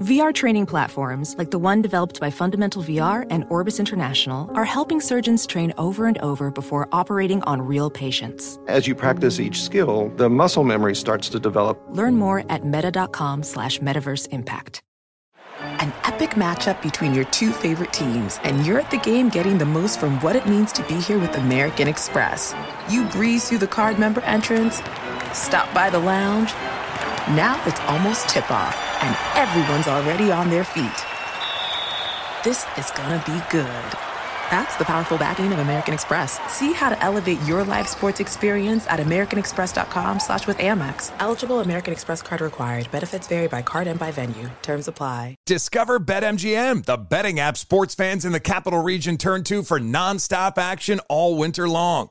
VR training platforms, like the one developed by Fundamental VR and Orbis International, are helping surgeons train over and over before operating on real patients. As you practice each skill, the muscle memory starts to develop. Learn more at meta.com slash metaverse impact. An epic matchup between your two favorite teams, and you're at the game getting the most from what it means to be here with American Express. You breeze through the card member entrance, stop by the lounge. Now it's almost tip off, and everyone's already on their feet. This is gonna be good. That's the powerful backing of American Express. See how to elevate your live sports experience at americanexpress.com slash with Amex. Eligible American Express card required. Benefits vary by card and by venue. Terms apply. Discover BetMGM, the betting app sports fans in the capital region turn to for nonstop action all winter long.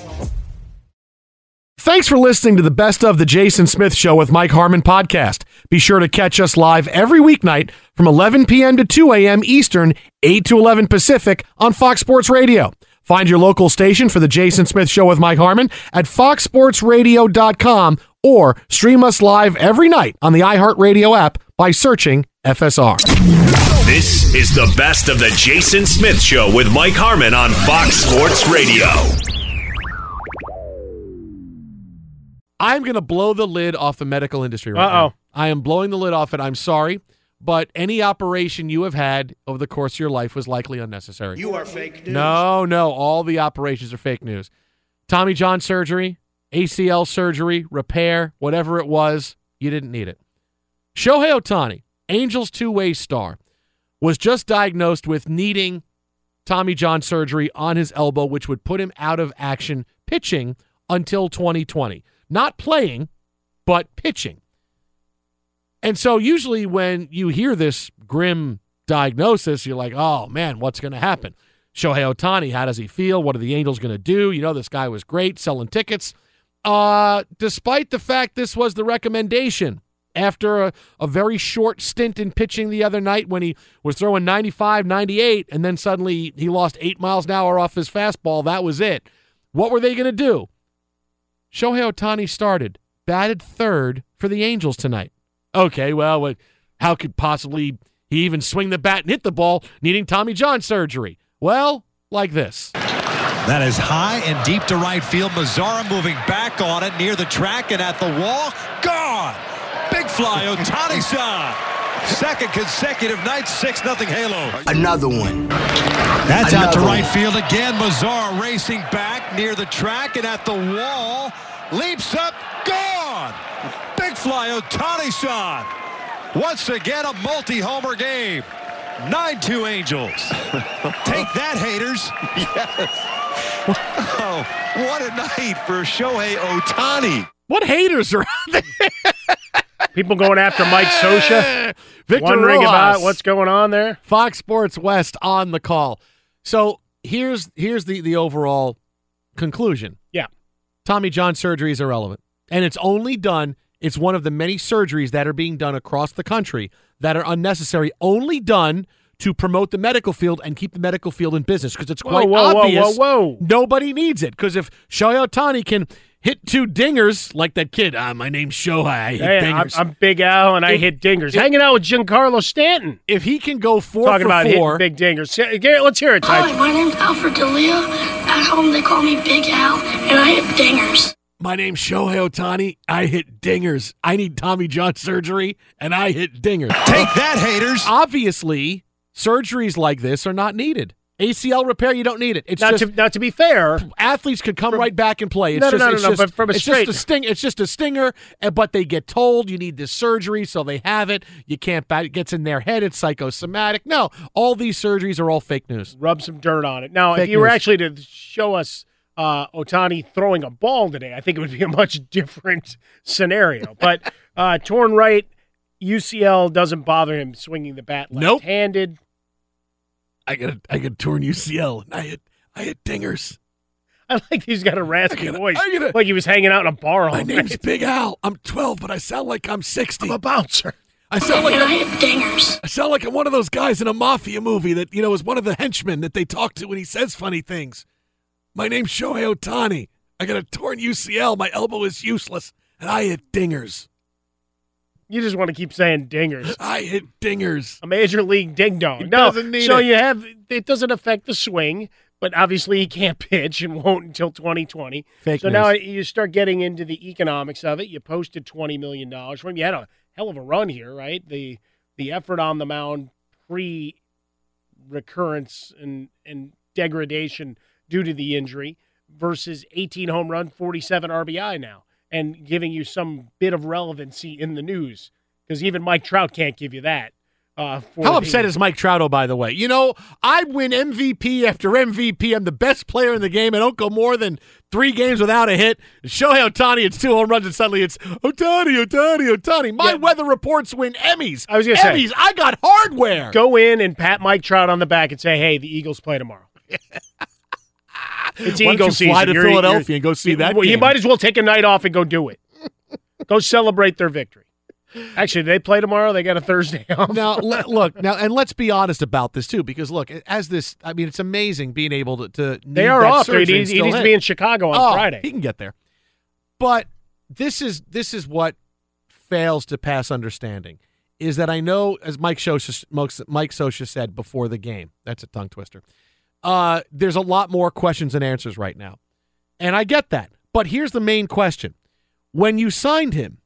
Thanks for listening to the Best of the Jason Smith Show with Mike Harmon podcast. Be sure to catch us live every weeknight from 11 p.m. to 2 a.m. Eastern, 8 to 11 Pacific on Fox Sports Radio. Find your local station for the Jason Smith Show with Mike Harmon at foxsportsradio.com or stream us live every night on the iHeartRadio app by searching FSR. This is the Best of the Jason Smith Show with Mike Harmon on Fox Sports Radio. I'm going to blow the lid off the medical industry right Uh-oh. now. I am blowing the lid off it. I'm sorry, but any operation you have had over the course of your life was likely unnecessary. You are fake news. No, no, all the operations are fake news. Tommy John surgery, ACL surgery, repair, whatever it was, you didn't need it. Shohei Ohtani, Angels two-way star, was just diagnosed with needing Tommy John surgery on his elbow, which would put him out of action pitching until 2020. Not playing, but pitching. And so usually when you hear this grim diagnosis, you're like, oh man, what's going to happen? Shohei Ohtani, how does he feel? What are the Angels going to do? You know, this guy was great selling tickets. Uh, despite the fact this was the recommendation after a, a very short stint in pitching the other night when he was throwing 95, 98, and then suddenly he lost eight miles an hour off his fastball. That was it. What were they going to do? Shohei Ohtani started, batted third for the Angels tonight. Okay, well, how could possibly he even swing the bat and hit the ball needing Tommy John surgery? Well, like this. That is high and deep to right field. Mazara moving back on it near the track and at the wall. Gone. Big fly, Ohtani san Second consecutive night, 6 nothing Halo. Another one. That's out to Another right one. field again. Mazara racing back near the track and at the wall. Leaps up. Gone. Big fly, Ohtani san Once again, a multi-homer game. 9-2 Angels. Take that, haters. Yes. Oh, what a night for Shohei Ohtani. What haters are out there? People going after Mike Scioscia, Victor wondering Rojas. about what's going on there. Fox Sports West on the call. So here's here's the the overall conclusion. Yeah. Tommy John surgery is irrelevant, and it's only done. It's one of the many surgeries that are being done across the country that are unnecessary. Only done to promote the medical field and keep the medical field in business because it's quite whoa, whoa, obvious. whoa, whoa. Nobody needs it because if Shohei Ohtani can hit two dingers like that kid, ah, my name's Shohei, I hit Hey, I'm, dingers. I'm Big Al, and I If- hit dingers. if- Hanging out with Giancarlo Stanton. if he can go four Talking for about four, hitting big dingers. Garrett, let's hear it, Hi, my name's Alfred Delia. At home, they call me Big Al, and I hit dingers. My name's Shohei Ohtani. I hit dingers. I need Tommy John surgery, and I hit dingers. Take that, haters. Obviously, surgeries like this are not needed. ACL repair, you don't need it. It's Not just to, not to be fair, athletes could come right back and play. It's No, no, just, no, no, it's no, just, but from a it's just a sting. It's just a stinger, but they get told you need this surgery, so they have it. You can't. bat- It gets in their head. It's psychosomatic. No, all these surgeries are all fake news. rub some dirt on it. Now, Fake if you were actually to show us uh, Ohtani throwing a ball today, I think it would be a much different scenario. But uh, torn right, UCL doesn't bother him swinging the bat left-handed. Nope. Left-handed. I got a, I got a torn UCL, and I hit I hit dingers. I like he's got a raspy I gotta- voice, I gotta- like he was hanging out in a bar all My name's. Big Al. I'm 12, but I sound like I'm 60. I'm a bouncer. I sound like I I'm, hit dingers. I sound like I'm one of those guys in a mafia movie that you know is one of the henchmen that they talk to when he says funny things. My name's Shohei Ohtani. I got a torn UCL. My elbow is useless, and I hit dingers. You just want to keep saying dingers. I hit dingers. A major league ding dong. No, doesn't need so it. you have it doesn't affect the swing, but obviously he can't pitch and won't until 2020. Fake so news. now you start getting into the economics of it. You posted 20 million dollars for him. You had a hell of a run here, right? The the effort on the mound pre recurrence and and degradation due to the injury versus 18 home run, 47 RBI now, and giving you some bit of relevancy in the news because even Mike Trout can't give you that. Uh, for How the- upset is Mike Trouto, by the way? You know, I win MVP after MVP. I'm the best player in the game. I don't go more than three games without a hit. Shohei Ohtani, it's two home runs, and suddenly it's Ohtani, Ohtani, Ohtani. My Yeah. weather reports win Emmys. I was gonna say- Emmys. I got hardware. Go in and pat Mike Trout on the back and say, "Hey, the Eagles play tomorrow." it's Why Eagle season. fly to You're- Philadelphia you're- and go see that Well, you might as well take a night off and go do it. go celebrate their victory. Actually, they play tomorrow? They got a Thursday off. now look now and let's be honest about this too because look as this i mean it's amazing being able to, to they are off. He needs, he needs to be in Chicago on Oh, Friday. he can get there but this is this is what fails to pass understanding is that i know as mike Scioscia, mike Scioscia said before the game that's a tongue twister uh, there's a lot more questions and answers right now and i get that but here's the main question when you signed him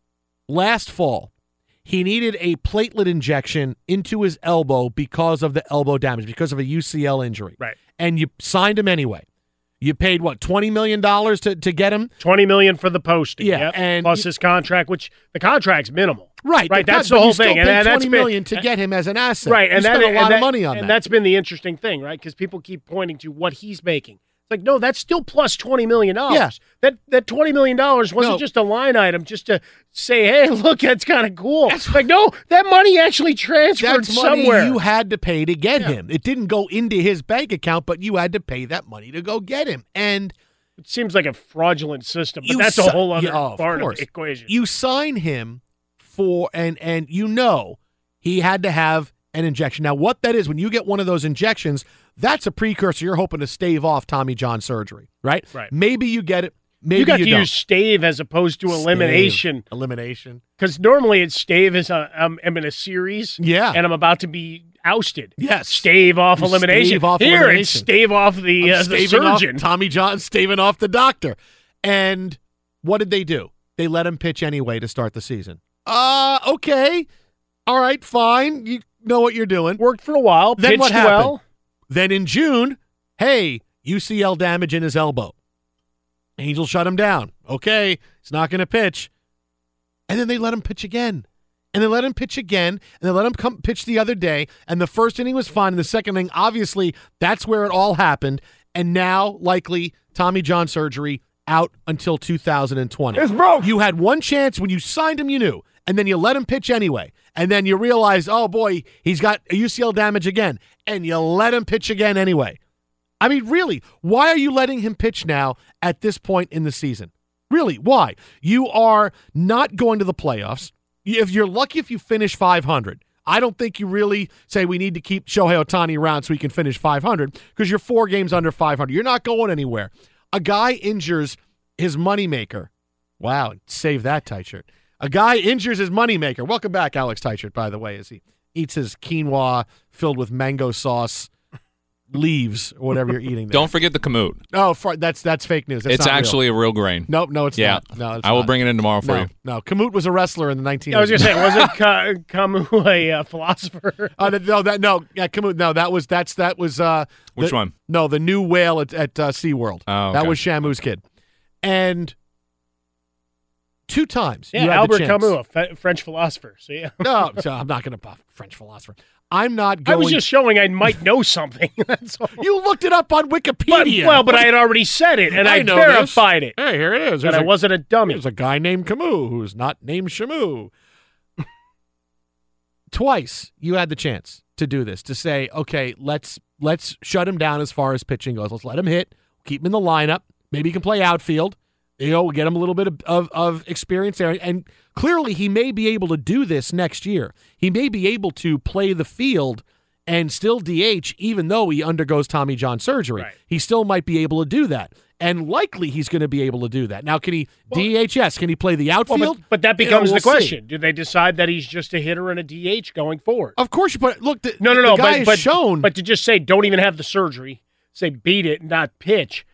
last fall he needed a platelet injection into his elbow because of the elbow damage, because of a UCL injury. Right. And you signed him anyway. You paid what, twenty million dollars to, to get him? Twenty million for the posting. Yeah, yep. and plus you- his contract, which the contract's minimal. Right, right. That's the whole thing, and, and that's twenty been- million to get him as an asset. Right, You and spent that, a lot and of that- money on and that. that's been the interesting thing, right? Because people keep pointing to what he's making. It's like, no, that's still plus twenty million dollars. Yeah. That that twenty million dollars wasn't No. just a line item, just to say, hey, look, that's kind of cool. That's like, no, that money actually transferred That's money somewhere. you had to pay to get Yeah. him. It didn't go into his bank account, but you had to pay that money to go get him. And it seems like a fraudulent system, but that's si- a whole other Yeah, oh, part of course. the equation. You sign him for and and you know he had to have an injection. Now, what that is when you get one of those injections, that's a precursor. You're hoping to stave off Tommy John surgery, right? Right. Maybe you get it. Maybe you got you to don't. use stave as opposed to elimination. Stave. Elimination. Because normally it's stave is a, I'm, I'm in a series, Yeah. and I'm about to be ousted. Yes. Stave off You elimination. stave off Here elimination. it's stave off the, uh, the staving off surgeon. Tommy John staving off the doctor. And what did they do? They let him pitch anyway to start the season. Uh, okay. All right, fine. You know what you're doing. Worked for a while. Then what happened? well. Then in June, hey, UCL damage in his elbow. Angels shut him down. Okay, he's not going to pitch. And then they let him pitch again. And they let him pitch again. And they let him come pitch the other day. And the first inning was fine. And the second inning, obviously, that's where it all happened. and now likely Tommy John surgery out until 2020. It's broke. You had one chance when you signed him, you knew, and then you let him pitch anyway. And then you realize, oh boy, he's got UCL damage again, and you let him pitch again anyway. I mean, really, why are you letting him pitch now at this point in the season? Really, why? You are not going to the playoffs. If you're lucky if you finish 500, I don't think you really say we need to keep Shohei Ohtani around so he can finish 500 because you're four games under 500. You're not going anywhere. A guy injures his moneymaker. Wow, save that tight shirt. A guy injures his moneymaker. Welcome back, Alex Teichert, by the way, as he eats his quinoa filled with mango sauce leaves or whatever you're eating. There. Don't forget the kamut. Oh, fr- that's that's fake news. That's it's actually real. a real grain. Nope, no, it's yeah. not. No, it's I will not. bring it in tomorrow for no, you. No, Kamut was a wrestler in the 1980s. I was gonna say, wasn't Ka- Camus a uh, philosopher? Uh, no, that no, yeah, Kamut. No, that was that's that was uh, Which the- one? No, the new whale at, at uh, SeaWorld. Oh, that was Shamu's kid, and two times. Yeah, you had the Albert chance. Camus, a Fe- French philosopher. So yeah. No, so I'm not going to buff French philosopher. I'm not I was just showing I might know something. That's all. You looked it up on But, Wikipedia. well, but I had already said it, and I, know verified this. it. Hey, here it is. That There's I a- wasn't a dummy. There's a guy named Camus who's not named Shamu. Twice you had the chance to do this to say, okay, let's let's shut him down as far as pitching goes. Let's let him hit, keep him in the lineup. Maybe he can play outfield. You know, get him a little bit of, of, of experience there. And clearly he may be able to do this next year. He may be able to play the field and still DH, even though he undergoes Tommy John surgery. Right. He still might be able to do that. And likely he's going to be able to do that. Now, can he DHS? Can he play the Well, outfield? but, but that You know, becomes we'll the see. question: Do they decide that he's just a hitter and a DH going forward? Of course, you put look. The, no, no, the no. guy but but shown. But to just say don't even have the surgery, say beat it, and not pitch.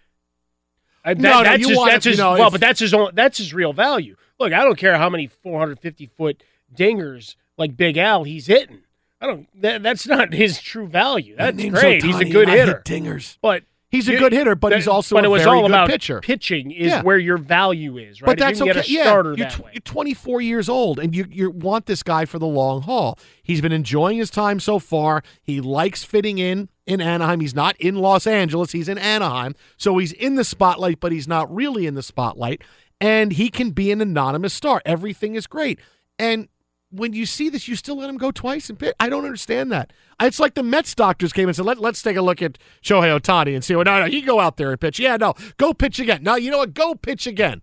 Uh, that, No, no, that's you his, want that's his you know, well, if- but that's his own. That's his real value. Look, I don't care how many 450 foot dingers like Big Al he's hitting. I don't. That, that's not his true value. That's name's great. He's a good and hit hitter. dingers. But He's a good hitter, but that- he's also but a it was very all good about pitcher. Pitching is Yeah. where your value is, right? But If you that's can okay. Get a yeah, you're, that tw- way. you're 24 years old, and you you want this guy for the long haul. He's been enjoying his time so far. He likes fitting in in Anaheim. He's not in Los Angeles. He's in Anaheim, so he's in the spotlight, but he's not really in the spotlight. And he can be an anonymous star. Everything is great, and when you see this, you still let him go twice and pitch. I don't understand that. It's like the Mets doctors came and said, Let, let's take a look at Shohei Ohtani and see. Well, no, no, he go out there and pitch. Yeah, no, go pitch again. No, you know what? Go pitch again.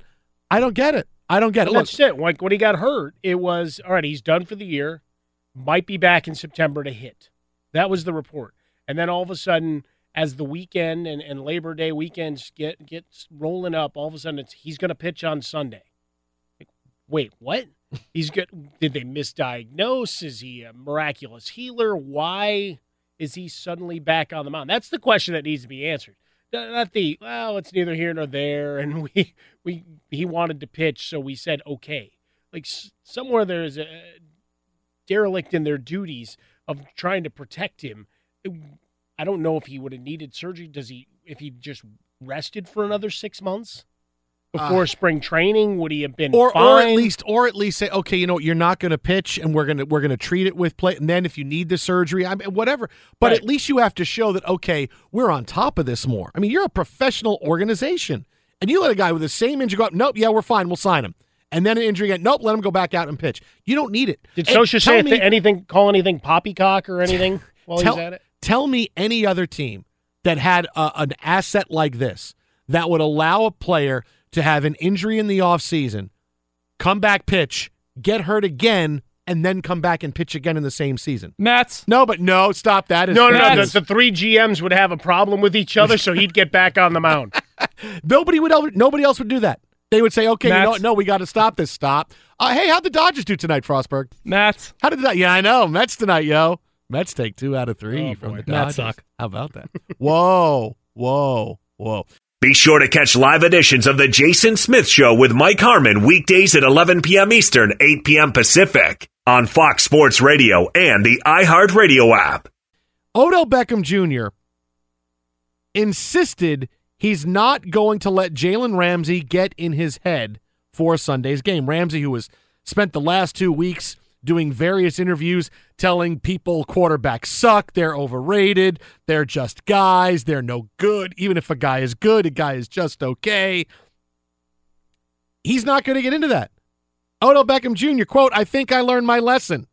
I don't get it. I don't get it. Well, Look, that's it. Like when he got hurt, it was all right. He's done for the year. Might be back in September to hit. That was the report. And then all of a sudden, as the weekend and, and Labor Day weekends get gets rolling up, all of a sudden it's he's going to pitch on Sunday. Like, wait, what? He's good. Did they misdiagnose? Is he a miraculous healer? Why is he suddenly back on the mound? That's the question that needs to be answered. Not not the well, it's neither here nor there, and we we he wanted to pitch, so we said okay. Like somewhere there's a derelict in their duties of trying to protect him. I don't know if he would have needed surgery. Does he? If he just rested for another six months before Uh, spring training, would he have been or fine? or at least or at least say, okay, you know, what, you're not going to pitch, and we're gonna we're gonna treat it with play, and then if you need the surgery, I mean, whatever. But Right. at least you have to show that okay, we're on top of this more. I mean, you're a professional organization, and you let a guy with the same injury go up. Nope, yeah, we're fine, we'll sign him. And then an injury again. Nope, let him go back out and pitch. You don't need it. Did And Scioscia say me- anything? Call anything poppycock or anything while tell, he's at it? Tell me any other team that had a, an asset like this that would allow a player to have an injury in the offseason, come back pitch, get hurt again, and then come back and pitch again in the same season. Mets. No, but no, stop that. It's No, no, no. The, the three GMs would have a problem with each other, so he'd get back on the mound. Nobody would ever, nobody else would do that. They would say, okay, you know what? No, we got to stop this. Stop. Uh, hey, how'd the Dodgers do tonight, Frostberg? Mets. How did that? Yeah, I know. Mets tonight, yo. Mets take two out of three Oh, from boy. the Dodgers. Mets suck. How about that? whoa, whoa, whoa. Be sure to catch live editions of The Jason Smith Show with Mike Harmon weekdays at 11 p.m. Eastern, 8 p.m. Pacific on Fox Sports Radio and the iHeartRadio app. Odell Beckham Jr. insisted he's not going to let Jalen Ramsey get in his head for Sunday's game. Ramsey, who has spent the last two weeks doing various interviews telling people quarterbacks suck, they're overrated, they're just guys, they're no good. Even if a guy is good, a guy is just okay. He's not going to get into that. Odell Beckham Jr., quote, I think I learned my lesson.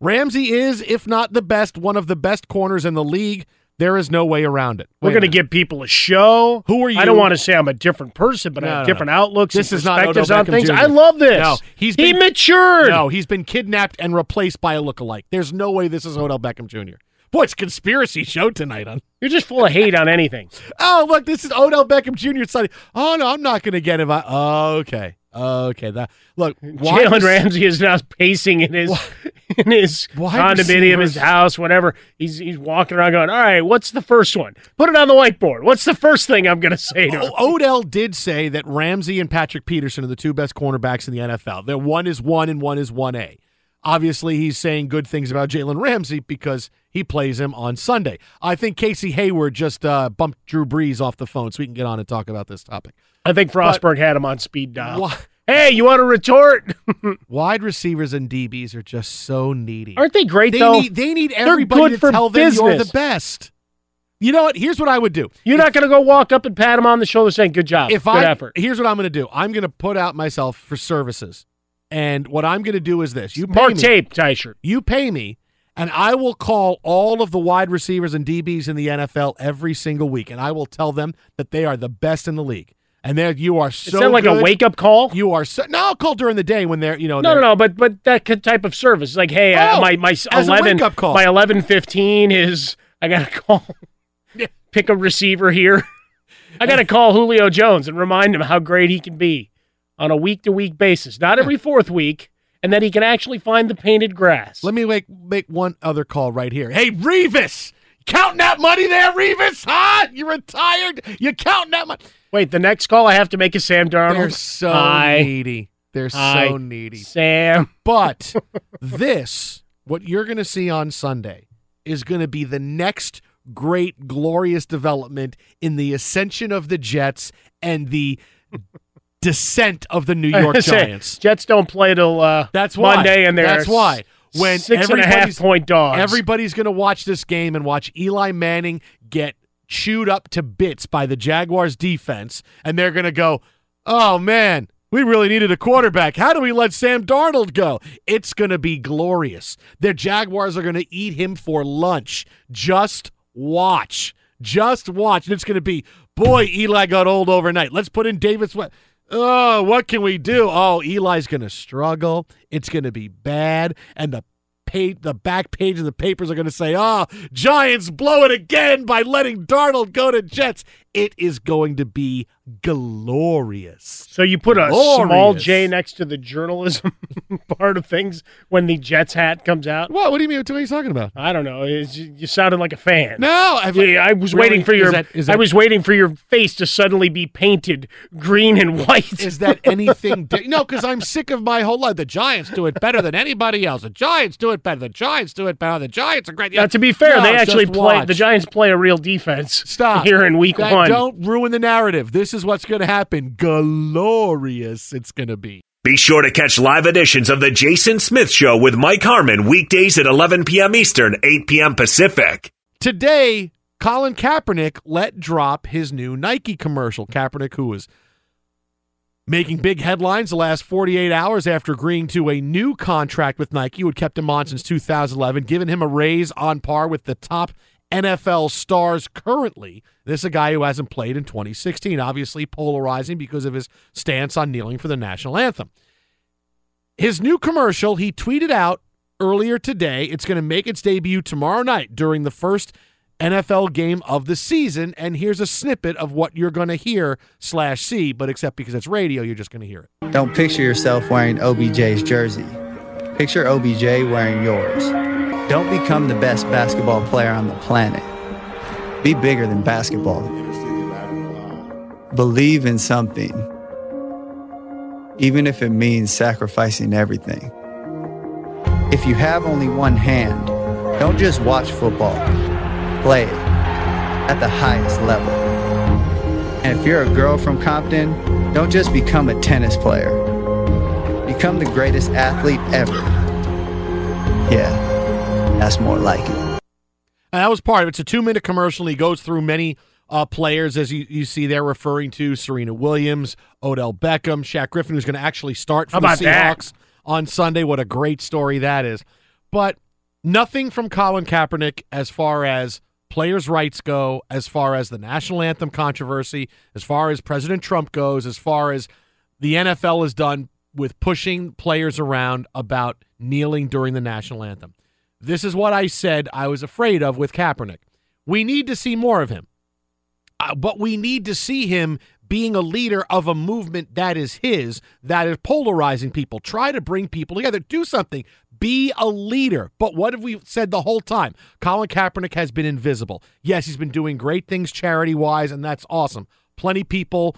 Ramsey is, if not the best, one of the best corners in the league. There is no way around it. We're going to give people a show. Who are you? I don't want to say I'm a different person, but I have no, different no. outlooks This and is not on Beckham things. Jr. I love this. No, he's he been- matured. No, he's been kidnapped and replaced by a lookalike. There's no way this is Odell Beckham Jr. Boy, it's conspiracy show tonight on. You're just full of hate on anything. Oh, look, this is Odell Beckham Jr. Sunday. Oh no, I'm not going to get him. I- Oh, okay, okay. That look, Jalen Ramsey is now pacing in his in his condominium, his house, whatever. He's he's walking around going, "All right, what's the first one? Put it on the whiteboard. What's the first thing I'm going to say to him?" Odell did say that Ramsey and Patrick Peterson are the two best cornerbacks in the NFL. That one is one and one is one A. Obviously, he's saying good things about Jalen Ramsey because he plays him on Sunday. I think Casey Hayward just uh, bumped Drew Brees off the phone so we can get on and talk about this topic. I think Frostberg had him on speed dial. Why- Hey, you want to retort? Wide receivers and DBs are just so needy. Aren't they great They though? need they need everybody to tell them you're the best. You know what? Here's what I would do. You're not going to go walk up and pat him on the shoulder saying, "Good job, if good I effort." here's what I'm going to do. I'm going to put out myself for services, and what I'm going to do is this: you pay Mark me, tape, Tyshirt. you pay me, and I will call all of the wide receivers and DBs in the NFL every single week, and I will tell them that they are the best in the league, and that you are Is so. that like a wake up call? You are so. No, I'll call during the day when they're you know. No, no, no, but but that type of service, like, hey, uh, Oh, my my eleven, call. my eleven fifteen is I got to call, pick a receiver here. I got to call Julio Jones and remind him how great he can be on a week to week basis, not every fourth week, and that he can actually find the painted grass. Let me make make one other call right here. Hey, Revis, counting that money there, Revis? Huh? You retired? You counting that money? Wait, the next call I have to make is Sam Darnold. They're so needy. They're so needy. Sam. But this, what you're going to see on Sunday, is going to be the next great, glorious development in the ascension of the Jets and the descent of the New York Giants. Jets don't play till uh, That's why. Monday, and they're That's why. When six and a half point dogs. Everybody's going to watch this game and watch Eli Manning get chewed up to bits by the Jaguars defense, and they're going to go, oh, man. We really needed a quarterback. How do we let Sam Darnold go? It's going to be glorious. The Jaguars are going to eat him for lunch. Just watch. Just watch. And it's going to be, boy, Eli got old overnight. Let's put in Davis. What? Oh, what can we do? Oh, Eli's going to struggle. It's going to be bad. And the page, the back page of the papers are going to say, "Oh, Giants blow it again by letting Darnold go to Jets." It is going to be glorious. So you put a Glorious. small J next to the journalism part of things when the Jets hat comes out. What? What do you mean? What are you talking about? I don't know. It's, you sounded like a fan. No, I've, Yeah, I was Really? waiting for Is your. that- is I was waiting for your face to suddenly be painted green and white. Is that anything? Di- no, because I'm sick of my whole life. The Giants do it better than anybody else. The Giants do it better. The Giants do it better. The Giants are great. now, to be fair, No, they actually play. watch. The Giants play a real defense. Stop here in Week That- One. Don't ruin the narrative. This is what's going to happen. Glorious. It's going to be. Be sure to catch live editions of The Jason Smith Show with Mike Harmon weekdays at 11 p.m. Eastern, 8 p.m. Pacific. Today, Colin Kaepernick let drop his new Nike commercial. Kaepernick, who was making big headlines the last 48 hours after agreeing to a new contract with Nike, who had kept him on since 2011, giving him a raise on par with the top NFL stars currently. This is a guy who hasn't played in 2016, obviously polarizing because of his stance on kneeling for the national anthem. His new commercial, he tweeted out earlier today. It's going to make its debut tomorrow night during the first NFL game of the season. And here's a snippet of what you're going to hear slash see, but except because it's radio, you're just going to hear it. Don't picture yourself wearing OBJ's jersey. Picture OBJ wearing yours. Don't become the best basketball player on the planet. Be bigger than basketball. Believe in something, even if it means sacrificing everything. If you have only one hand, don't just watch football, play it at the highest level. And if you're a girl from Compton, don't just become a tennis player. Become the greatest athlete ever. Yeah, that's more like it. And that was part of it. It's a two minute commercial. And he goes through many uh, players, as you, you see there, referring to Serena Williams, Odell Beckham, Shaq Griffin, who's going to actually start for How the about that? Seahawks on Sunday. What a great story that is. But nothing from Colin Kaepernick as far as players' rights go, as far as the national anthem controversy, as far as President Trump goes, as far as the NFL has done with pushing players around about kneeling during the national anthem. This is what I said I was afraid of with Kaepernick. We need to see more of him, uh, but we need to see him being a leader of a movement that is his, that is polarizing people. Try to bring people together. Do something. Be a leader. But what have we said the whole time? Colin Kaepernick has been invisible. Yes, he's been doing great things charity wise, and that's awesome. Plenty people,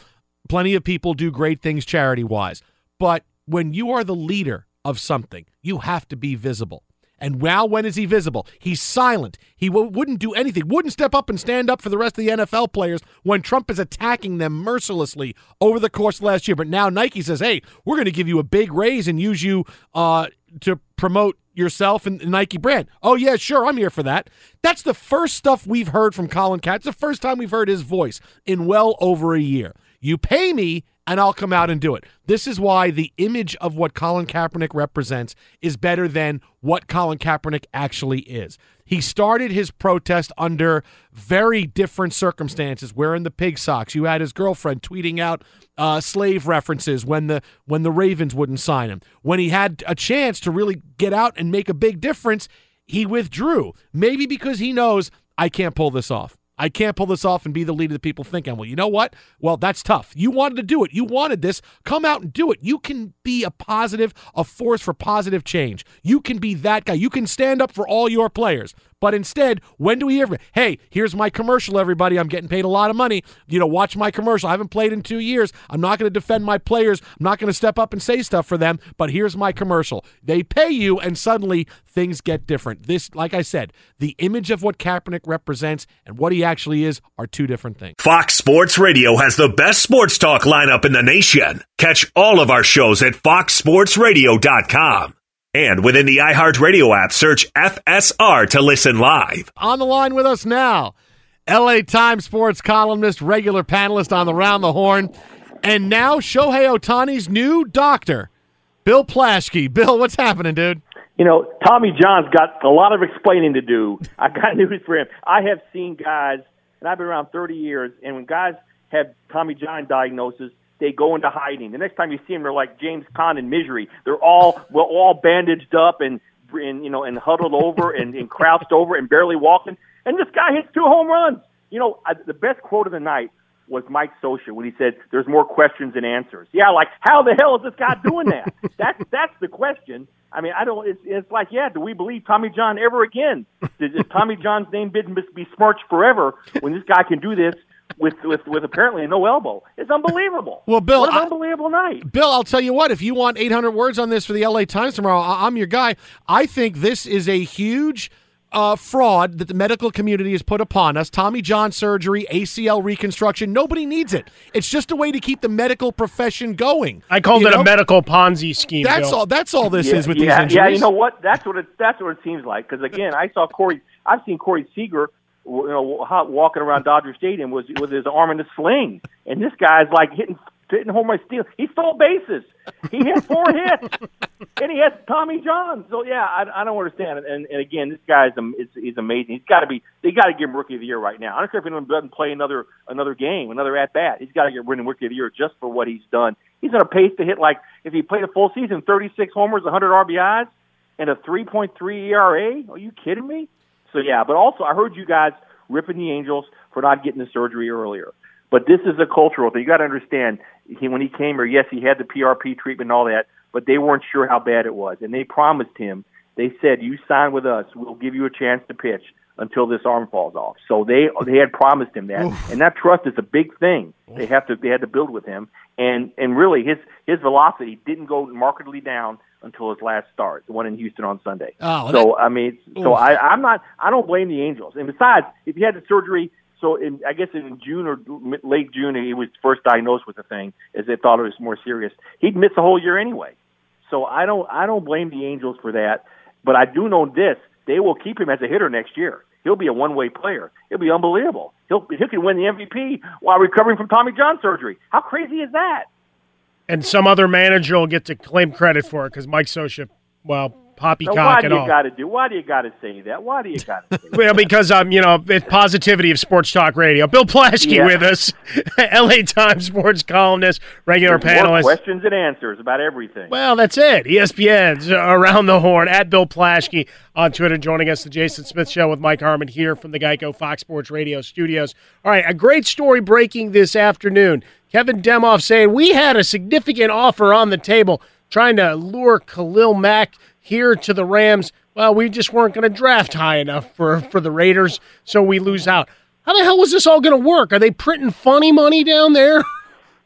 plenty of people do great things charity wise. But when you are the leader of something, you have to be visible. And now, when is he visible? He's silent. He w- wouldn't do anything, wouldn't step up and stand up for the rest of the NFL players when Trump is attacking them mercilessly over the course of last year. But now Nike says, hey, we're going to give you a big raise and use you uh, to promote yourself and Nike brand. Oh, yeah, sure, I'm here for that. That's the first stuff we've heard from Colin. It's the first time we've heard his voice in well over a year. You pay me and I'll come out and do it. This is why the image of what Colin Kaepernick represents is better than what Colin Kaepernick actually is. He started his protest under very different circumstances, wearing the pig socks. You had his girlfriend tweeting out uh, slave references when the when the Ravens wouldn't sign him. When he had a chance to really get out and make a big difference, he withdrew. Maybe because he knows I can't pull this off. I can't pull this off and be the leader that people think I'm. Well, you know what? Well, that's tough. You wanted to do it. You wanted this. Come out and do it. You can be a positive, a force for positive change. You can be that guy. You can stand up for all your players. But instead, when do we hear? from? Hey, here's my commercial, everybody. I'm getting paid a lot of money. You know, watch my commercial. I haven't played in two years. I'm not going to defend my players. I'm not going to step up and say stuff for them. But here's my commercial. They pay you, and suddenly things get different. This, like I said, the image of what Kaepernick represents and what he actually is are two different things. Fox Sports Radio has the best sports talk lineup in the nation. Catch all of our shows at foxsportsradio.com. And within the iHeartRadio app, search FSR to listen live. On the line with us now, LA Times sports columnist, regular panelist on the Round the Horn, and now Shohei Ohtani's new doctor, Bill Plaschke. Bill, what's happening, dude? You know, Tommy John's got a lot of explaining to do. I got news for him. I have seen guys, and I've been around 30 years, and when guys have Tommy John diagnosis, they go into hiding. The next time you see them, they're like James Caan and Misery. They're all well, all bandaged up and, and you know and huddled over and, and crouched over and barely walking. And this guy hits two home runs. You know, I, the best quote of the night was Mike Scioscia when he said, "There's more questions than answers." Yeah, like how the hell is this guy doing that? that's that's the question. I mean, I don't. It's, it's like, yeah, do we believe Tommy John ever again? Is, is Tommy John's name been be smirched forever when this guy can do this with with with apparently no elbow? It's unbelievable. Well, Bill, what an I- unbelievable night. Bill, I'll tell you what, if you want 800 words on this for the LA Times tomorrow, I- I'm your guy. I think this is a huge uh, fraud that the medical community has put upon us. Tommy John surgery, ACL reconstruction, nobody needs it. It's just a way to keep the medical profession going. I called You it know? a medical Ponzi scheme. That's Bill. all. That's all this yeah, is with yeah, these injuries. Yeah, you know what? That's what it. That's what it seems like. Because again, I saw Corey. I've seen Corey Seager, you know, walking around Dodger Stadium with with his arm in a sling, and this guy's like hitting hitting home run steal. He stole bases. He hit four hits, and he has Tommy John. So yeah, I, I don't understand. And, and again, this guy's am- is, is amazing. He's got to be. They got to give him Rookie of the Year right now. I don't care if he doesn't play another another game, another at bat. He's got to get winning Rookie of the Year just for what he's done. He's on a pace to hit like if he played a full season, 36 homers, 100 RBIs, and a 3.3 ERA. Are you kidding me? So yeah, but also I heard you guys ripping the Angels for not getting the surgery earlier. But this is a cultural thing. You got to understand. He, when he came here, yes, he had the PRP treatment and all that, but they weren't sure how bad it was, and they promised him. They said, "You sign with us, we'll give you a chance to pitch until this arm falls off." So they they had promised him that, and that trust is a big thing. They have to they had to build with him, and and really his his velocity didn't go markedly down until his last start, the one in Houston on Sunday. Oh, so I mean, so Oof. I, I'm not. I don't blame the Angels. And besides, if he had the surgery, so in I guess in June or late June, he was first diagnosed with the thing, as they thought it was more serious. He'd miss a whole year anyway. So I don't. I don't blame the Angels for that. But I do know this: they will keep him as a hitter next year. He'll be a one-way player. It'll be unbelievable. He'll he can win the MVP while recovering from Tommy John surgery. How crazy is that? And some other manager will get to claim credit for it because Mike Scioscia, well, poppycock Now, why do you got to do? Why do you got to say that? Why do you got to? say that? Well, because um, you know, it's positivity of sports talk radio. Bill Plaschke Yeah. with us, L.A. Times sports columnist, regular There's panelist. questions and answers about everything. Well, that's it. ESPN's around the horn at Bill Plaschke on Twitter, joining us the Jason Smith Show with Mike Harmon here from the Geico Fox Sports Radio studios. All right, a great story breaking this afternoon. Kevin Demoff saying we had a significant offer on the table, trying to lure Khalil Mack here to the Rams. Well, we just weren't going to draft high enough for for the Raiders, so we lose out. How the hell was this all going to work? Are they printing funny money down there?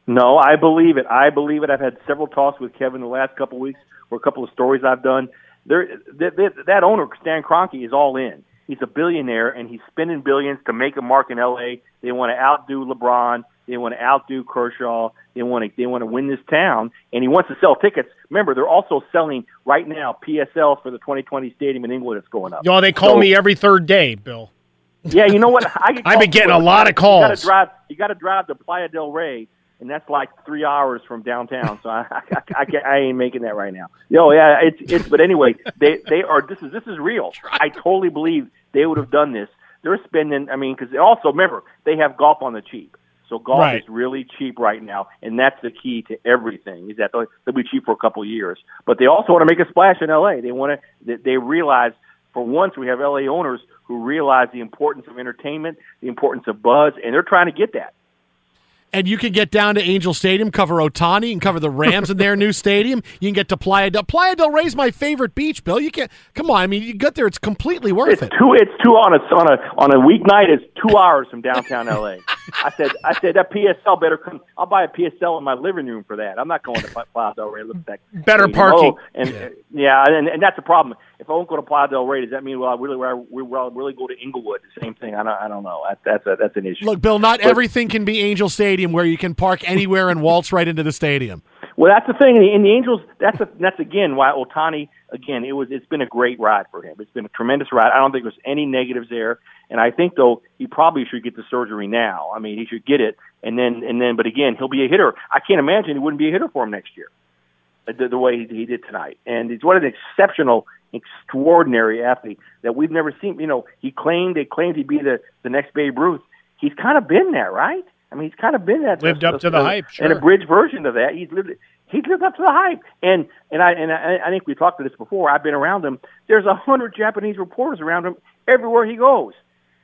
No, I believe it. I believe it. I've had several talks with Kevin the last couple of weeks, or a couple of stories I've done. There, that, that, that owner, Stan Kroenke, is all in. He's a billionaire, and he's spending billions to make a mark in L.A. They want to outdo LeBron. They want to outdo Kershaw. They want to they want to win this town, and he wants to sell tickets. Remember, they're also selling right now PSL for the 2020 stadium in England. that's going up. Y'all, they call So- me every third day, Bill. Yeah, you know what? I get I've been getting a lot of calls. You got to drive. You got to drive to Playa del Rey, and that's like three hours from downtown. So I, I, I, I ain't making that right now. No, yeah, it's it's. But anyway, they they are. This is this is real. I totally believe they would have done this. They're spending. I mean, because also remember they have Goff on the cheap. So Goff Right. is really cheap right now, and that's the key to everything. Is that they'll, be cheap for a couple of years, but they also want to make a splash in L.A. They want to. They realize for once we have LA owners who realize the importance of entertainment, the importance of buzz, and they're trying to get that. And you can get down to Angel Stadium, cover Ohtani, and cover the Rams in their new stadium. You can get to Playa del Playa del Rey's my favorite beach, Bill. You can't come on. I mean, you get there, it's completely worth It's it. two. It's two on a on a on a weeknight. It's two hours from downtown LA. I said I said that PSL better come. I'll buy a PSL in my living room for that. I'm not going to Pla- Playa del Rey. Look at that Better you know, parking. and yeah, yeah and, and that's the problem. If I won't go to Playa del Rey, does that mean well I really well, will really go to Inglewood? The same thing. I don't. I don't know. That, that's a, that's an issue. Look, Bill, not But- everything can be Angel Stadium where you can park anywhere and waltz right into the stadium. Well, that's the thing. In the Angels, that's a, that's again why Ohtani. Again, it was it's been a great ride for him. It's been a tremendous ride. I don't think there's any negatives there, and I think though he probably should get the surgery now. I mean, he should get it, and then and then. But again, he'll be a hitter. I can't imagine he wouldn't be a hitter for him next year, the, the way he, he did tonight. And he's what an exceptional, extraordinary athlete that we've never seen. You know, he claimed they claimed he'd be the the next Babe Ruth. He's kind of been there, right? I mean, he's kind of been that Lived up to the hype, and a sure. bridge version of that. He's lived he's lived up to the hype. And and I and I, I think we talked to this before. I've been around him. There's a hundred Japanese reporters around him everywhere he goes.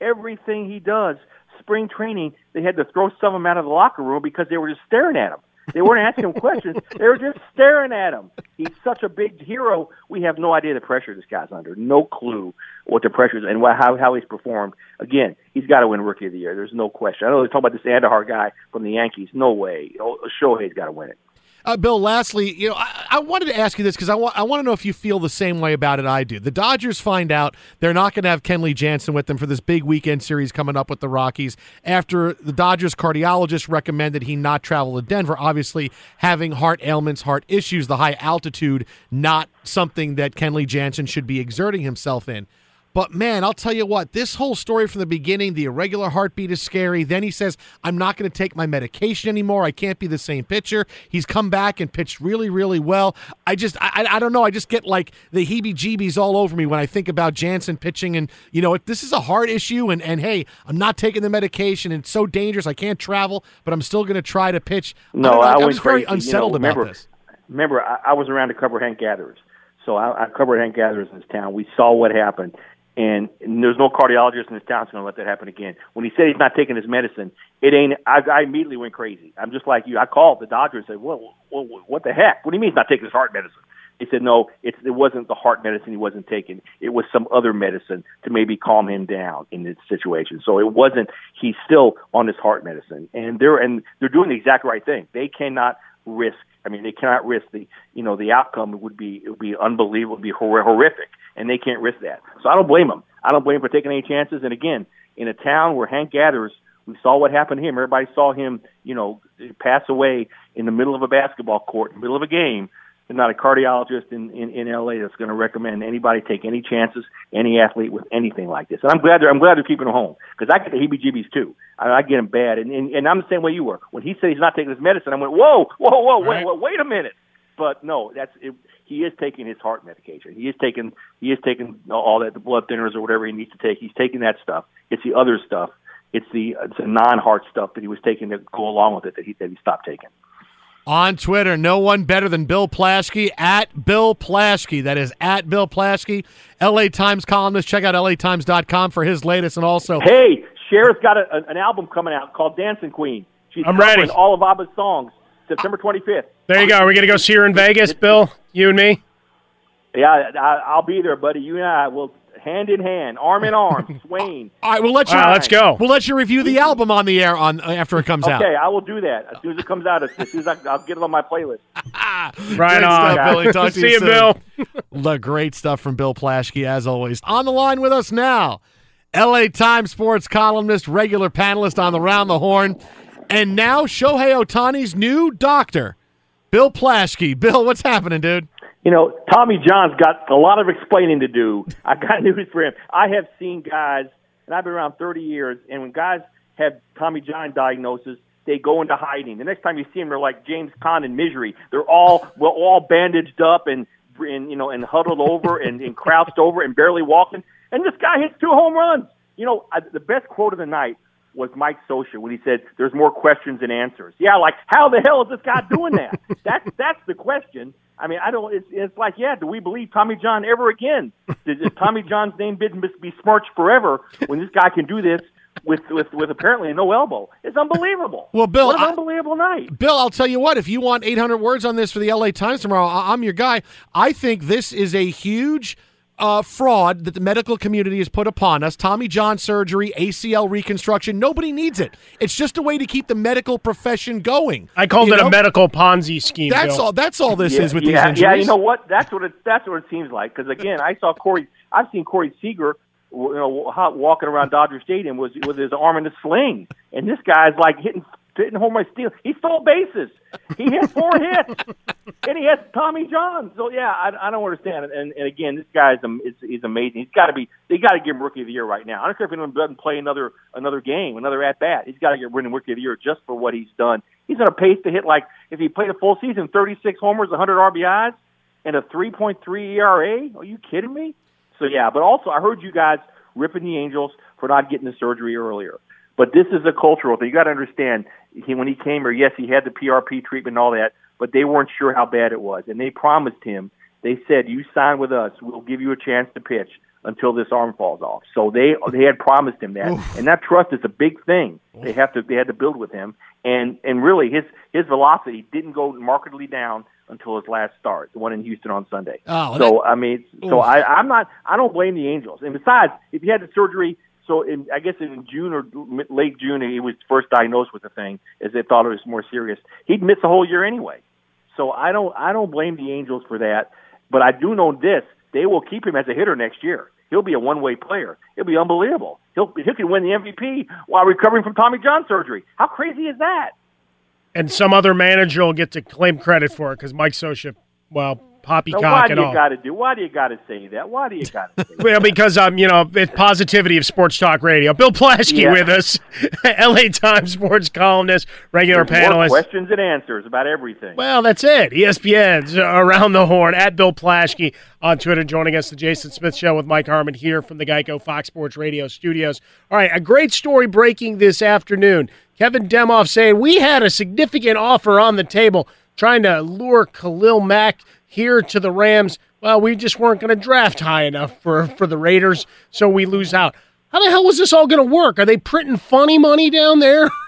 Everything he does, spring training, they had to throw some of them out of the locker room because they were just staring at him. They weren't asking him questions. They were just staring at him. He's such a big hero. We have no idea the pressure this guy's under. No clue what the pressure is and how how he's performed. Again, he's got to win Rookie of the Year. There's no question. I know they talk about this Andujar guy from the Yankees. No way. Oh, Shohei's got to win it. Uh, Bill, lastly, you know, I, I wanted to ask you this because I want I want to know if you feel the same way about it I do. The Dodgers find out they're not going to have Kenley Jansen with them for this big weekend series coming up with the Rockies after the Dodgers cardiologist recommended he not travel to Denver. Obviously, having heart ailments, heart issues, the high altitude, not something that Kenley Jansen should be exerting himself in. But man, I'll tell you what, this whole story from the beginning, the irregular heartbeat is scary. Then he says, I'm not going to take my medication anymore. I can't be the same pitcher. He's come back and pitched really, really well. I just, I, I don't know. I just get like the heebie jeebies all over me when I think about Jansen pitching. And, you know, this is a heart issue. And, and hey, I'm not taking the medication. It's so dangerous. I can't travel, but I'm still going to try to pitch. No, I, know, I went just very crazy. You know, unsettled remember, about this. Remember, I, I was around to cover Hank Gathers, so I, I covered Hank Gathers in this town. We saw what happened, and, and there's no cardiologist in this town that's going to let that happen again. When he said he's not taking his medicine, it ain't. I, I immediately went crazy. I'm just like you. I called the doctor and said, "Well, what, what the heck? What do you mean he's not taking his heart medicine?" He said, "No, it's, it wasn't the heart medicine he wasn't taking. It was some other medicine to maybe calm him down in this situation. So it wasn't. He's still on his heart medicine, and they're and they're doing the exact right thing. They cannot risk. I mean, they cannot risk the you know the outcome would be it would be unbelievable, it would be hor- horrific, and they can't risk that. So I don't blame them. I don't blame them for taking any chances. And again, in a town where Hank Gathers, we saw what happened to him. Everybody saw him, you know, pass away in the middle of a basketball court, in the middle of a game. There's not a cardiologist in, in, in LA that's going to recommend anybody take any chances, any athlete with anything like this. And I'm glad they're I'm glad they're keeping him home because I get the heebie-jeebies too. I, I get him bad, and, and and I'm the same way you were. When he said he's not taking his medicine, I went, whoa, whoa, whoa, wait, wait, wait a minute. But no, that's it, he is taking his heart medication. He is taking he is taking all that the blood thinners or whatever he needs to take. He's taking that stuff. It's the other stuff. It's the it's the non-heart stuff that he was taking to go along with it that he that he stopped taking. On Twitter, no one better than Bill Plaschke at Bill Plaschke. That is at Bill Plaschke. LA Times columnist. Check out LATimes.com for his latest and also. Hey, Cher's got a, an album coming out called Dancing Queen. She's I'm covering ready. all of ABBA's songs. September 25th. There you go. Are we going to go see her in Vegas, Bill? You and me? Yeah, I, I'll be there, buddy. You and I will hand in hand, arm in arm, swaying. All right, we'll let you. All right, let's go. We'll let you review the album on the air on uh, after it comes out. Okay, I will do that as soon as it comes out. As soon as I, I'll get it on my playlist. Right Great on. stuff, Billy. Talk to See you you. Bill. the great stuff from Bill Plaschke, as always. On the line with us now, LA Times sports columnist, regular panelist on the Round the Horn, and now Shohei Ohtani's new doctor, Bill Plaschke. Bill, what's happening, dude? You know, Tommy John's got a lot of explaining to do. I got news for him. I have seen guys, and I've been around 30 years, and when guys have Tommy John diagnosis, they go into hiding. The next time you see them, they're like James Caan and Misery. They're all well, all bandaged up and, and you know and huddled over and, and crouched over and barely walking. And this guy hits two home runs. You know, I, the best quote of the night was Mike Scioscia when he said, "There's more questions than answers." Yeah, like how the hell is this guy doing that? that's that's the question. I mean, I don't. It's, it's like, yeah, do we believe Tommy John ever again? Does, is Tommy John's name be smirched forever when this guy can do this with with with apparently no elbow? It's unbelievable. Well, Bill, what an I- unbelievable night. Bill, I'll tell you what, if you want 800 words on this for the LA Times tomorrow, I- I'm your guy. I think this is a huge uh, fraud that the medical community has put upon us. Tommy John surgery, ACL reconstruction, nobody needs it. It's just a way to keep the medical profession going. I called You it know? a medical Ponzi scheme. That's Bill. all. That's all this yeah, is with yeah, these injuries. Yeah, you know what? That's what it. That's what it seems like. Because again, I saw Corey. I've seen Corey Seager, you know, walking around Dodger Stadium with with his arm in a sling, and this guy's like hitting hitting home run steal. He stole bases. He hit four hits, and he has Tommy John. So yeah, I, I don't understand. And, and again, this guy's is amazing. He's got to be. They got to give him Rookie of the Year right now. I don't care if anyone doesn't play another another game, another at bat. He's got to get winning Rookie of the Year just for what he's done. He's on a pace to hit like if he played a full season, 36 homers, 100 RBIs, and a 3.3 ERA. Are you kidding me? So yeah, but also I heard you guys ripping the Angels for not getting the surgery earlier. But this is a cultural thing. You got to understand. He, when he came here, yes, he had the PRP treatment and all that, but they weren't sure how bad it was, and they promised him. They said, "You sign with us, we'll give you a chance to pitch until this arm falls off." So they they had promised him that, and that trust is a big thing. They have to they had to build with him, and and really his his velocity didn't go markedly down until his last start, the one in Houston on Sunday. Oh, so I mean, so Oof. I I'm not I don't blame the Angels. And besides, if he had the surgery, so in I guess in June or late June, he was first diagnosed with the thing, as they thought it was more serious. He'd miss the whole year anyway. So I don't I don't blame the Angels for that, but I do know this: they will keep him as a hitter next year. He'll be a one way player. He'll be unbelievable. He'll he can win the MVP while recovering from Tommy John surgery. How crazy is that? and some other manager will get to claim credit for it because Mike Scioscia, well, Poppycock why do you all. got to do? Why do you got to say that? Why do you got to say that? Well, because um, you know, it's positivity of sports talk radio. Bill Plaschke Yeah. with us, L.A. Times sports columnist, regular There's panelist. questions and answers about everything. Well, that's it. ESPN's around the horn at Bill Plaschke on Twitter, joining us the Jason Smith Show with Mike Harmon here from the Geico Fox Sports Radio studios. All right, a great story breaking this afternoon. Kevin Demoff saying we had a significant offer on the table trying to lure Khalil Mack here to the Rams. Well, we just weren't going to draft high enough for, for the Raiders, so we lose out. How the hell was this all going to work? Are they printing funny money down there?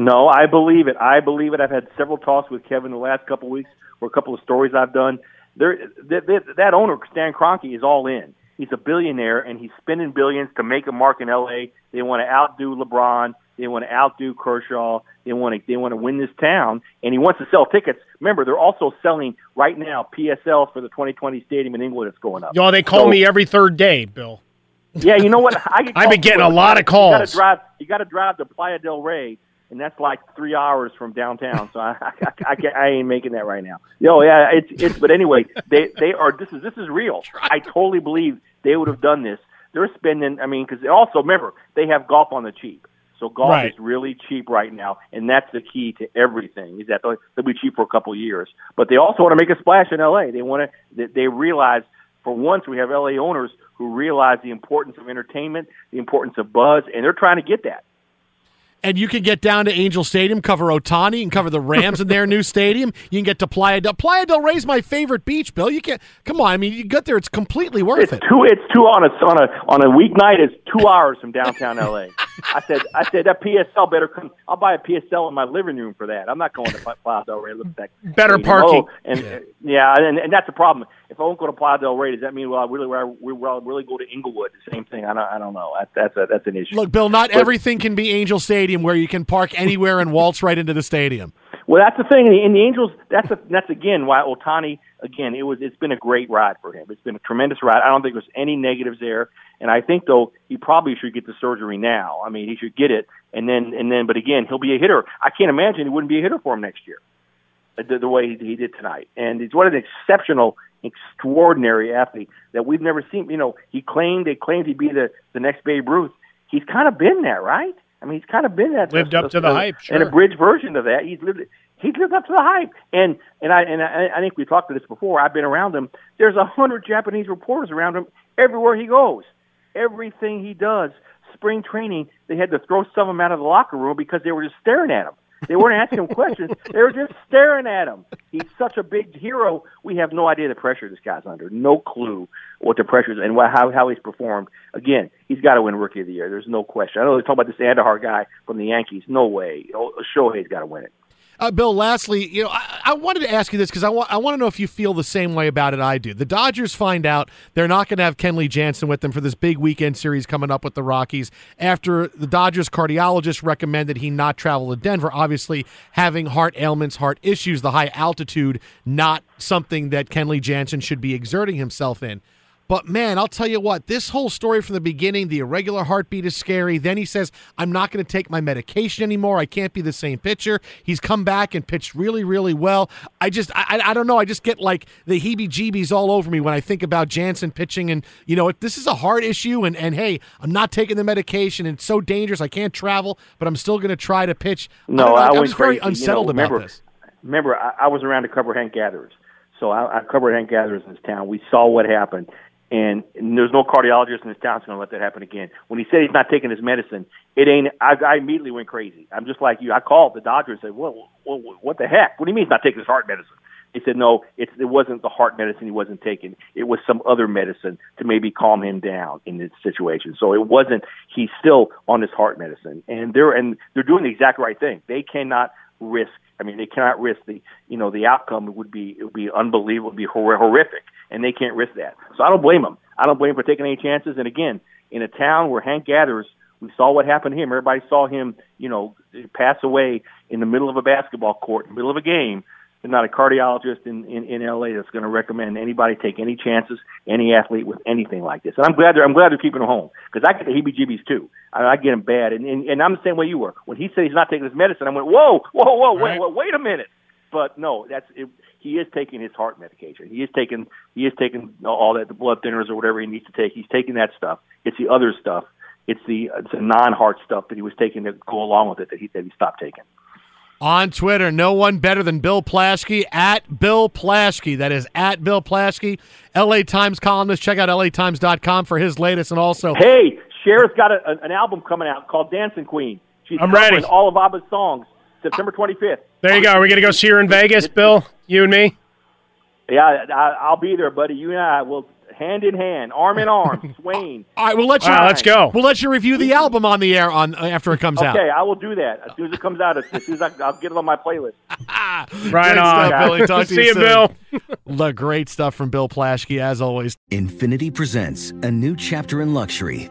No, I believe it. I believe it. I've had several talks with Kevin the last couple of weeks, or a couple of stories I've done. There, that, that, that owner Stan Kroenke is all in. He's a billionaire, and he's spending billions to make a mark in L.A. They want to outdo LeBron. They want to outdo Kershaw. They want to they want to win this town, and he wants to sell tickets. Remember, they're also selling right now PSL for the 2020 stadium in Inglewood. It's going up. Y'all, they call So- me every third day, Bill. yeah, you know what? I get I've been getting a lot of calls. You got to drive. You got to drive to Playa del Rey and that's like three hours from downtown. So I I, I, can't, I ain't making that right now. Yo, yeah, it's it's. But anyway, they they are. This is this is real. I totally believe they would have done this. They're spending. I mean, because also remember they have Goff on the cheap. So Goff Right. is really cheap right now, and that's the key to everything. Is that they'll, they'll be cheap for a couple of years, but they also want to make a splash in LA. They want to. They, they realize for once we have LA owners who realize the importance of entertainment, the importance of buzz, and they're trying to get that. And you can get down to Angel Stadium, cover Ohtani, and cover the Rams in their new stadium. You can get to Playa del Playa del Rey's my favorite beach, Bill. You can't come on. I mean, you get there; it's completely worth It's it. two. It's two on a on a on a weeknight. It's two hours from downtown LA. I said. I said that PSL better come. I'll buy a PSL in my living room for that. I'm not going to Playa del Rey. It looks like Better you know, parking. And yeah, yeah and, and that's the problem. If I won't go to Playa del Rey, does that mean well, I really, well, I will really go to Inglewood? The same thing. I don't. I don't know. That, that's a, that's an issue. Look, Bill, not But- everything can be Angel Stadium where you can park anywhere and waltz right into the stadium. Well, that's the thing. In the Angels, that's a, that's again why Ohtani. Again, it was it's been a great ride for him. It's been a tremendous ride. I don't think there's any negatives there. And I think though he probably should get the surgery now. I mean, he should get it, and then and then. But again, he'll be a hitter. I can't imagine he wouldn't be a hitter for him next year. Uh, the, the way he, he did tonight, and he's one of the exceptional, extraordinary athlete that we've never seen. You know, he claimed they claimed he'd be the the next Babe Ruth. He's kind of been that, right? I mean, he's kind of been that. Lived up to the hype, and a bridge version of that. He's lived. He's lived up to the hype, and and I and I, I think we talked to this before. I've been around him. There's a hundred Japanese reporters around him everywhere he goes. Everything he does, spring training, they had to throw some of them out of the locker room because they were just staring at him. They weren't asking him questions. They were just staring at him. He's such a big hero. We have no idea the pressure this guy's under. No clue what the pressure is and wha- how how he's performed. Again, he's got to win Rookie of the Year. There's no question. I know they talk about this Andujar guy from the Yankees. No way. Oh, Shohei's got to win it. Uh, Bill, lastly, you know, I, I wanted to ask you this because I, wa- I want to know if you feel the same way about it I do. The Dodgers find out they're not going to have Kenley Jansen with them for this big weekend series coming up with the Rockies after the Dodgers cardiologist recommended he not travel to Denver. Obviously, having heart ailments, heart issues, the high altitude, not something that Kenley Jansen should be exerting himself in. But man, I'll tell you what, this whole story from the beginning, the irregular heartbeat is scary. Then he says, I'm not going to take my medication anymore. I can't be the same pitcher. He's come back and pitched really, really well. I just, I, I don't know. I just get like the heebie jeebies all over me when I think about Jansen pitching. And, you know, if this is a heart issue, and, and hey, I'm not taking the medication. And it's so dangerous. I can't travel, but I'm still going to try to pitch. No, I, I, I'm went very crazy. You know, unsettled remember, about this. Remember, I, I was around to cover Hank Gathers, so I, I covered Hank Gathers in this town. We saw what happened, and, and there's no cardiologist in this town that's going to let that happen again. When he said he's not taking his medicine, it ain't. I, I immediately went crazy. I'm just like you. I called the doctor and said, "Well, what, what the heck? What do you mean he's not taking his heart medicine?" He said, "No, it's, it wasn't the heart medicine he wasn't taking. It was some other medicine to maybe calm him down in this situation. So it wasn't. He's still on his heart medicine, and they're and they're doing the exact right thing. They cannot risk. I mean, they cannot risk the you know the outcome It would be it would be unbelievable, it would be hor- horrific, and they can't risk that. So I don't blame them. I don't blame them for taking any chances. And again, in a town where Hank Gathers, we saw what happened to him. Everybody saw him, you know, pass away in the middle of a basketball court, in the middle of a game. There's not a cardiologist in, in, in LA that's going to recommend anybody take any chances, any athlete with anything like this. And I'm glad they're I'm glad they're keeping him home because I get the heebie-jeebies too. I, I get him bad, and, and and I'm the same way you were. When he said he's not taking his medicine, I went, whoa, whoa, whoa, wait, wait, wait a minute. But no, that's it, he is taking his heart medication. He is taking he is taking all that the blood thinners or whatever he needs to take. He's taking that stuff. It's the other stuff. It's the it's the non-heart stuff that he was taking to go along with it that he that he stopped taking. On Twitter, no one better than Bill Plaschke at Bill Plaschke. That is at Bill Plaschke. LA Times columnist. Check out LATimes.com for his latest and also. Hey, Cher's got a, an album coming out called Dancing Queen. She's I'm covering ready. all of ABBA's songs. September ah, 25th. There you go. Are we going to go see her in Vegas, Bill? You and me? Yeah, I, I'll be there, buddy. You and I will hand in hand, arm in arm, swaying. All right, we'll let you. All right, let's go. We'll let you review the album on the air on uh, after it comes out. Okay, I will do that as soon as it comes out. As soon as I, I'll get it on my playlist. Right Great on. stuff, Billy. Talk to See you, soon. Bill. The great stuff from Bill Plaschke, as always. Infiniti presents a new chapter in luxury,